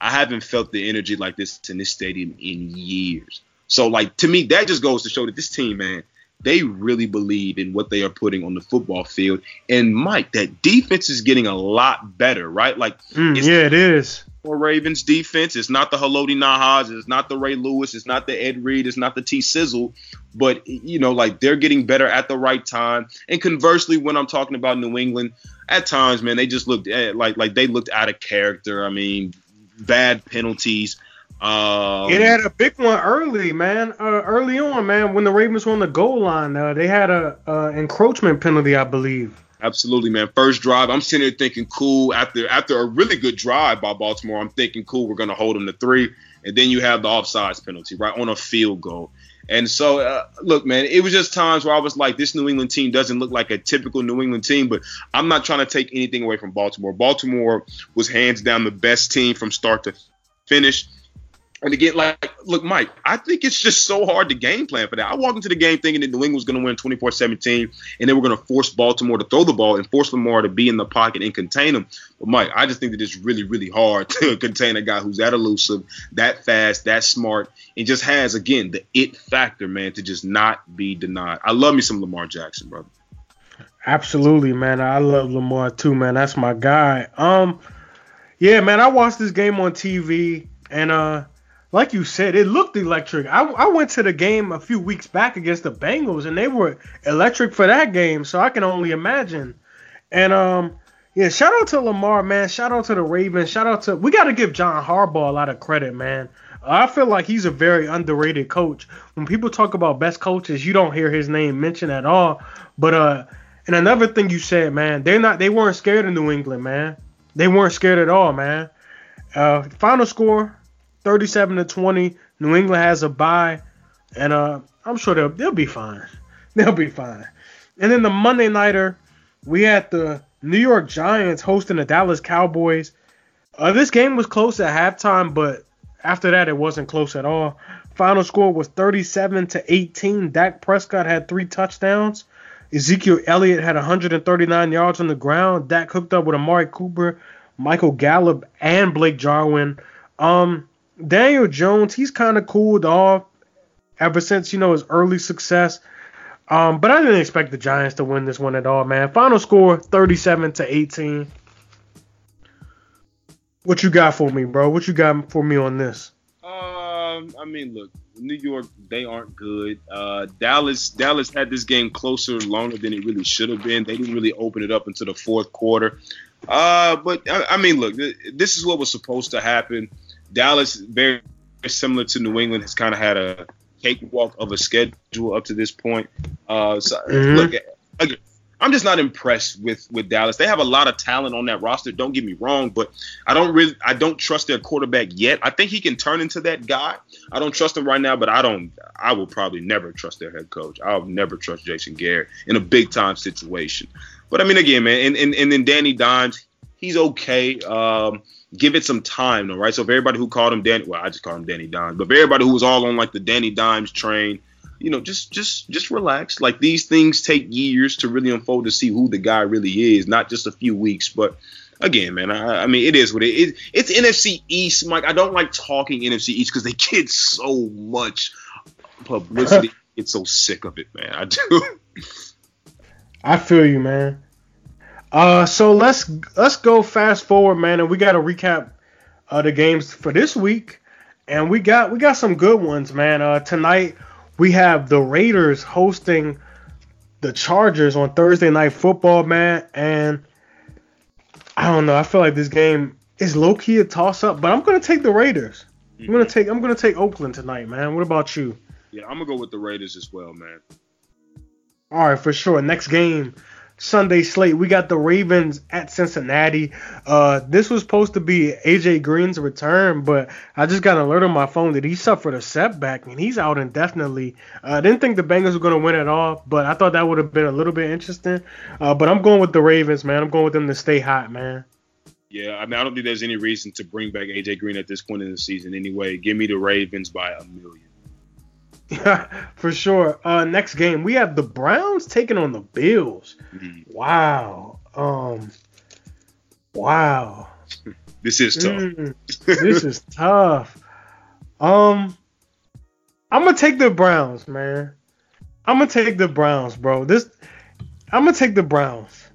I haven't felt the energy like this in this stadium in years. So, like, to me, that just goes to show that this team, man, they really believe in what they are putting on the football field. And Mike, that defense is getting a lot better, right? Like,
mm, yeah, it is.
For Ravens defense, it's not the Haloti Ngata, it's not the Ray Lewis, it's not the Ed Reed, it's not the T Sizzle, but you know, like they're getting better at the right time. And conversely, when I'm talking about New England, at times, man, they just looked at, like like they looked out of character. I mean, bad penalties. Um,
it had a big one early, man. Uh, early on, man, when the Ravens were on the goal line, uh, they had a uh, encroachment penalty, I believe.
Absolutely, man. First drive, I'm sitting there thinking, cool. After after a really good drive by Baltimore, I'm thinking, cool, we're gonna hold them to three, and then you have the offsides penalty, right on a field goal. And so, uh, look, man, it was just times where I was like, this New England team doesn't look like a typical New England team, but I'm not trying to take anything away from Baltimore. Baltimore was hands down the best team from start to finish. And again, like, look, Mike, I think it's just so hard to game plan for that. I walked into the game thinking that New England was going to win 24 17, and they were going to force Baltimore to throw the ball and force Lamar to be in the pocket and contain them. But, Mike, I just think that it's really, really hard to contain a guy who's that elusive, that fast, that smart, and just has, again, the it factor, man, to just not be denied. I love me some Lamar Jackson, brother.
Absolutely, man. I love Lamar too, man. That's my guy. Um, yeah, man, I watched this game on TV, and, uh, like you said, it looked electric. I, I went to the game a few weeks back against the Bengals, and they were electric for that game. So I can only imagine. And um, yeah, shout out to Lamar, man. Shout out to the Ravens. Shout out to we got to give John Harbaugh a lot of credit, man. I feel like he's a very underrated coach. When people talk about best coaches, you don't hear his name mentioned at all. But uh, and another thing you said, man, they're not they weren't scared of New England, man. They weren't scared at all, man. Uh, final score 37 to 20. New England has a bye, and uh, I'm sure they'll they'll be fine. They'll be fine. And then the Monday nighter, we had the New York Giants hosting the Dallas Cowboys. Uh, this game was close at halftime, but after that, it wasn't close at all. Final score was 37 to 18. Dak Prescott had three touchdowns. Ezekiel Elliott had 139 yards on the ground. Dak hooked up with Amari Cooper, Michael Gallup, and Blake Jarwin. Um, Daniel Jones, he's kind of cooled off ever since you know his early success. Um, but I didn't expect the Giants to win this one at all, man. Final score 37 to 18. What you got for me, bro? What you got for me on this?
Um, I mean, look, New York, they aren't good. Uh, Dallas, Dallas had this game closer longer than it really should have been. They didn't really open it up until the fourth quarter. Uh, but I, I mean, look, this is what was supposed to happen. Dallas, very similar to New England, has kind of had a cakewalk of a schedule up to this point. Uh, so mm-hmm. look, again, I'm just not impressed with with Dallas. They have a lot of talent on that roster. Don't get me wrong, but I don't really I don't trust their quarterback yet. I think he can turn into that guy. I don't trust him right now, but I don't. I will probably never trust their head coach. I'll never trust Jason Garrett in a big time situation. But I mean, again, man, and and, and then Danny Dimes, he's okay. Um, give it some time, though, right? So for everybody who called him Danny, well, I just call him Danny Dimes, but for everybody who was all on like the Danny Dimes train, you know, just just just relax. Like these things take years to really unfold to see who the guy really is, not just a few weeks. But again, man, I, I, mean, it is what it is. It's NFC East, Mike. I don't like talking NFC East because they get so much publicity. It's so sick of it, man. I do.
I feel you, man. Uh, so let's let's go fast forward, man, and we got to recap uh, the games for this week, and we got we got some good ones, man. Uh, tonight we have the Raiders hosting the Chargers on Thursday Night Football, man, and I don't know. I feel like this game is low key a toss up, but I'm gonna take the Raiders. I'm gonna mm-hmm. take I'm gonna take Oakland tonight, man. What about you?
Yeah, I'm gonna go with the Raiders as well, man.
All right, for sure. Next game, Sunday slate. We got the Ravens at Cincinnati. Uh, this was supposed to be AJ Green's return, but I just got an alert on my phone that he suffered a setback and he's out indefinitely. I uh, didn't think the Bengals were going to win at all, but I thought that would have been a little bit interesting. Uh, but I'm going with the Ravens, man. I'm going with them to stay hot, man.
Yeah, I mean, I don't think there's any reason to bring back AJ Green at this point in the season anyway. Give me the Ravens by a million.
Yeah, for sure. Uh, next game we have the Browns taking on the Bills. Mm-hmm. Wow. Um. Wow.
this is tough. Mm,
this is tough. Um. I'm gonna take the Browns, man. I'm gonna take the Browns, bro. This. I'm gonna take the Browns.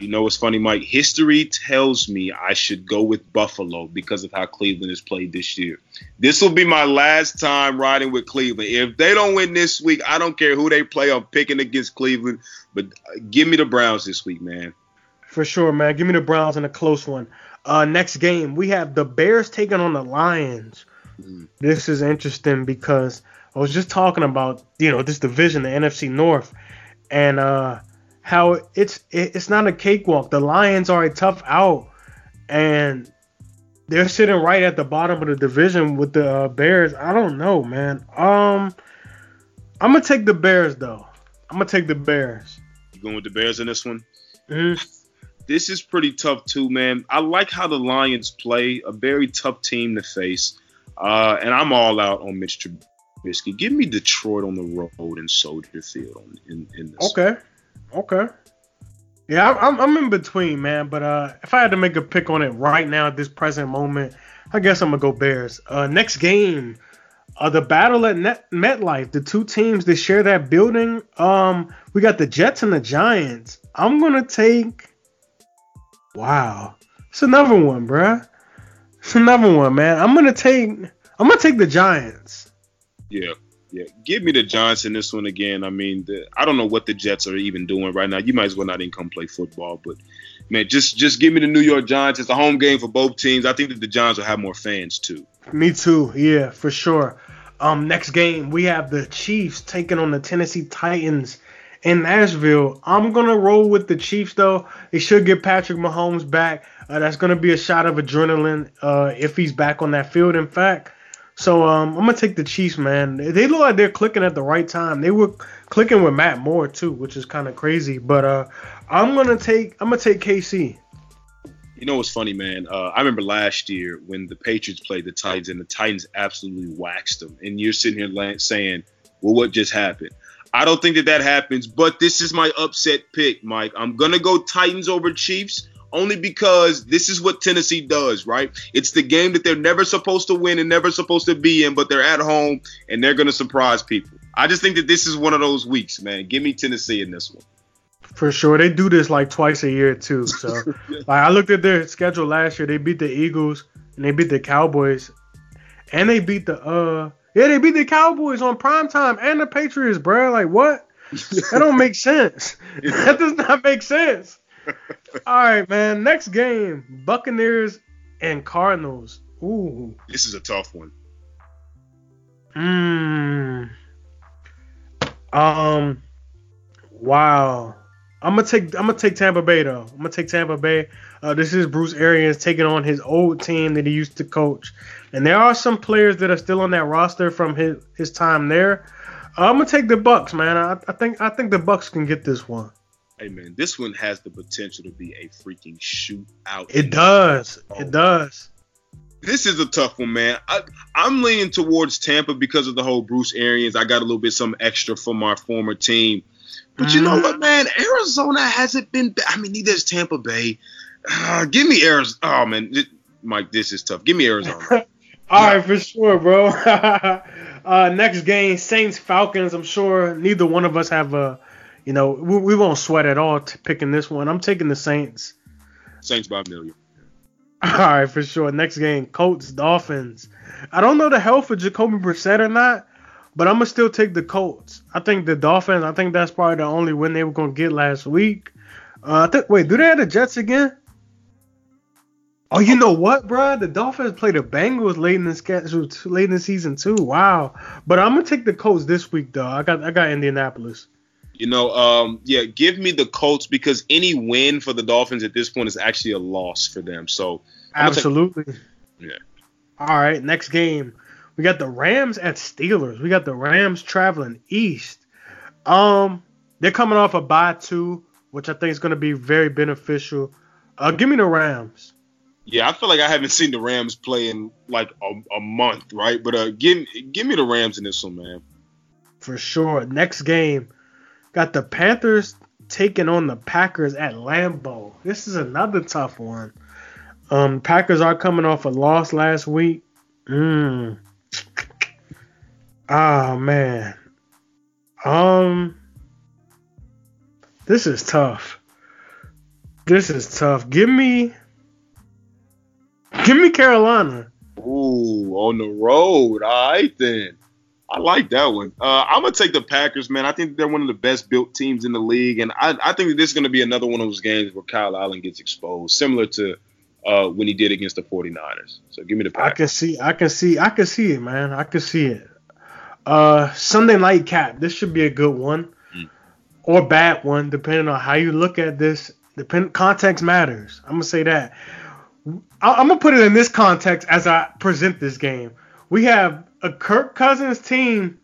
You know what's funny, Mike? History tells me I should go with Buffalo because of how Cleveland has played this year. This will be my last time riding with Cleveland. If they don't win this week, I don't care who they play. I'm picking against Cleveland, but give me the Browns this week, man.
For sure, man. Give me the Browns in a close one. Uh, next game, we have the Bears taking on the Lions. Mm. This is interesting because I was just talking about, you know, this division, the NFC North, and uh, how it's it's not a cakewalk. The Lions are a tough out, and they're sitting right at the bottom of the division with the uh, Bears. I don't know, man. Um, I'm gonna take the Bears though. I'm gonna take the Bears.
You going with the Bears in this one?
Mm-hmm.
This is pretty tough too, man. I like how the Lions play. A very tough team to face, uh, and I'm all out on Mitch Trubisky. Give me Detroit on the road in Soldier Field in, in this.
Okay. Okay. Yeah, I'm, I'm in between, man. But uh, if I had to make a pick on it right now at this present moment, I guess I'm gonna go Bears. Uh, next game, uh, the battle at Net- MetLife. The two teams that share that building. Um, we got the Jets and the Giants. I'm gonna take. Wow, it's another one, bruh. It's another one, man. I'm gonna take. I'm gonna take the Giants.
Yeah, yeah, give me the Giants in this one again. I mean, the, I don't know what the Jets are even doing right now. You might as well not even come play football. But man, just just give me the New York Giants. It's a home game for both teams. I think that the Giants will have more fans too.
Me too. Yeah, for sure. Um, next game we have the Chiefs taking on the Tennessee Titans in Nashville. I'm gonna roll with the Chiefs though. They should get Patrick Mahomes back. Uh, that's gonna be a shot of adrenaline uh, if he's back on that field. In fact. So um, I'm gonna take the Chiefs, man. They look like they're clicking at the right time. They were clicking with Matt Moore too, which is kind of crazy. But uh, I'm gonna take I'm gonna take KC.
You know what's funny, man? Uh, I remember last year when the Patriots played the Titans and the Titans absolutely waxed them, and you're sitting here saying, "Well, what just happened?" I don't think that that happens, but this is my upset pick, Mike. I'm gonna go Titans over Chiefs only because this is what Tennessee does, right? It's the game that they're never supposed to win and never supposed to be in, but they're at home and they're going to surprise people. I just think that this is one of those weeks, man. Give me Tennessee in this one.
For sure, they do this like twice a year too. So, like I looked at their schedule last year. They beat the Eagles and they beat the Cowboys, and they beat the uh yeah they beat the Cowboys on prime time and the Patriots, bro. Like what? that don't make sense. that does not make sense. All right, man. Next game: Buccaneers and Cardinals. Ooh.
This is a tough one.
Hmm. Um. Wow. I'm gonna take I'm gonna take Tampa Bay though. I'm gonna take Tampa Bay. Uh, this is Bruce Arians taking on his old team that he used to coach, and there are some players that are still on that roster from his his time there. Uh, I'm gonna take the Bucks, man. I, I think I think the Bucks can get this one
hey man, this one has the potential to be a freaking shootout.
It does. Oh. It does.
This is a tough one, man. I, am leaning towards Tampa because of the whole Bruce Arians. I got a little bit some extra from our former team. But you know what, mm-hmm. man? Arizona hasn't been. I mean, neither is Tampa Bay. Uh, give me Arizona. Oh man, Mike, this is tough. Give me Arizona.
All right, for sure, bro. uh, next game, Saints Falcons. I'm sure neither one of us have a, you know, we, we won't sweat at all picking this one. I'm taking the Saints.
Saints by a million.
All right, for sure. Next game, Colts Dolphins. I don't know the health of Jacoby Brissett or not, but I'm gonna still take the Colts. I think the Dolphins. I think that's probably the only win they were gonna get last week. Uh, I think. Wait, do they have the Jets again? Oh, you know what, bro? The Dolphins play the Bengals late in the schedule, late in the season too. Wow. But I'm gonna take the Colts this week, though. I got I got Indianapolis.
You know, um, yeah, give me the Colts because any win for the Dolphins at this point is actually a loss for them. So
absolutely.
Take, yeah.
All right, next game. We got the Rams at Steelers. We got the Rams traveling east. Um, they're coming off a bye too, which I think is going to be very beneficial. Uh, give me the Rams.
Yeah, I feel like I haven't seen the Rams play in like a, a month, right? But uh, give give me the Rams in this one, man.
For sure. Next game, got the Panthers taking on the Packers at Lambeau. This is another tough one. Um, Packers are coming off a loss last week. Mm. Oh man. Um, this is tough. This is tough. Give me Give me Carolina.
Ooh, on the road. All right then. I like that one. Uh, I'm gonna take the Packers, man. I think they're one of the best built teams in the league, and I, I think this is gonna be another one of those games where Kyle Allen gets exposed, similar to uh, when he did against the 49ers. So give me the Packers.
I can see, I can see, I can see it, man. I can see it. Uh, Sunday night cap. This should be a good one, mm. or bad one, depending on how you look at this. Depend context matters. I'm gonna say that. I'm gonna put it in this context as I present this game. We have a Kirk Cousins team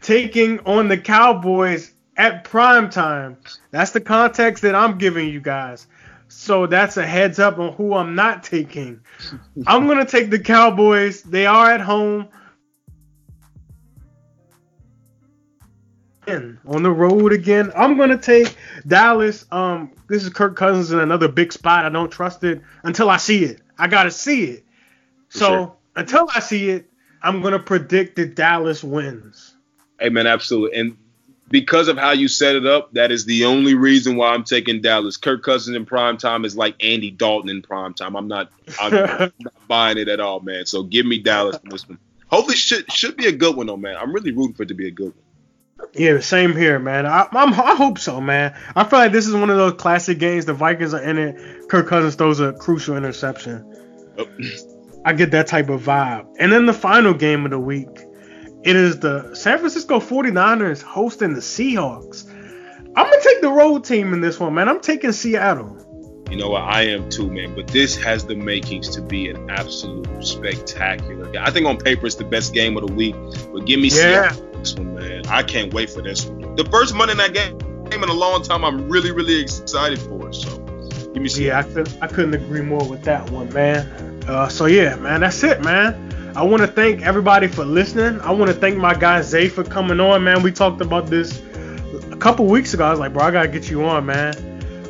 taking on the Cowboys at prime time. That's the context that I'm giving you guys. So that's a heads up on who I'm not taking. I'm gonna take the Cowboys. They are at home. On the road again. I'm gonna take Dallas. Um, this is Kirk Cousins in another big spot. I don't trust it until I see it. I gotta see it. so sure. until I see it, I'm gonna predict that Dallas wins.
Hey man, absolutely. And because of how you set it up, that is the only reason why I'm taking Dallas. Kirk Cousins in prime time is like Andy Dalton in prime time. I'm not, I'm not buying it at all, man. So give me Dallas in this one. Hopefully, should should be a good one though, man. I'm really rooting for it to be a good one.
Yeah, same here, man. I, I'm, I hope so, man. I feel like this is one of those classic games. The Vikings are in it. Kirk Cousins throws a crucial interception. Oh. I get that type of vibe. And then the final game of the week, it is the San Francisco 49ers hosting the Seahawks. I'm gonna take the road team in this one, man. I'm taking Seattle.
You know what? I am too, man. But this has the makings to be an absolute spectacular game. I think on paper it's the best game of the week. But give me yeah. Seattle this one, man. I can't wait for this one. The first Monday night game in a long time. I'm really, really excited for it. So give me. Seattle.
Yeah, I, could, I couldn't agree more with that one, man. Uh, so yeah, man, that's it, man. I want to thank everybody for listening. I want to thank my guy Zay for coming on, man. We talked about this a couple weeks ago. I was like, bro, I gotta get you on, man.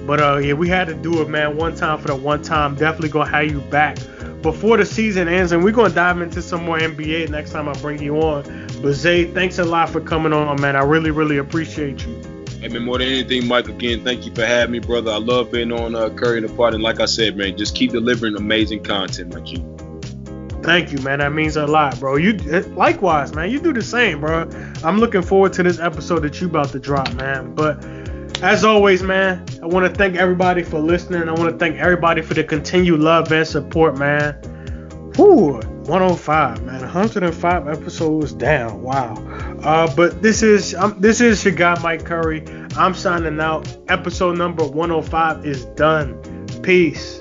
But uh, yeah, we had to do it, man. One time for the one time. Definitely gonna have you back before the season ends, and we're gonna dive into some more NBA next time I bring you on. But Zay, thanks a lot for coming on, man. I really, really appreciate you.
Hey man, more than anything, Mike. Again, thank you for having me, brother. I love being on uh, Curry In The Pot, and like I said, man, just keep delivering amazing content like you.
Thank you, man. That means a lot, bro. You eh, likewise, man. You do the same, bro. I'm looking forward to this episode that you about to drop, man. But as always, man, I want to thank everybody for listening. I want to thank everybody for the continued love and support, man. Whew, 105, man. 105 episodes down. Wow. Uh, but this is um, this is your guy Mike Curry. I'm signing out. Episode number 105 is done. Peace.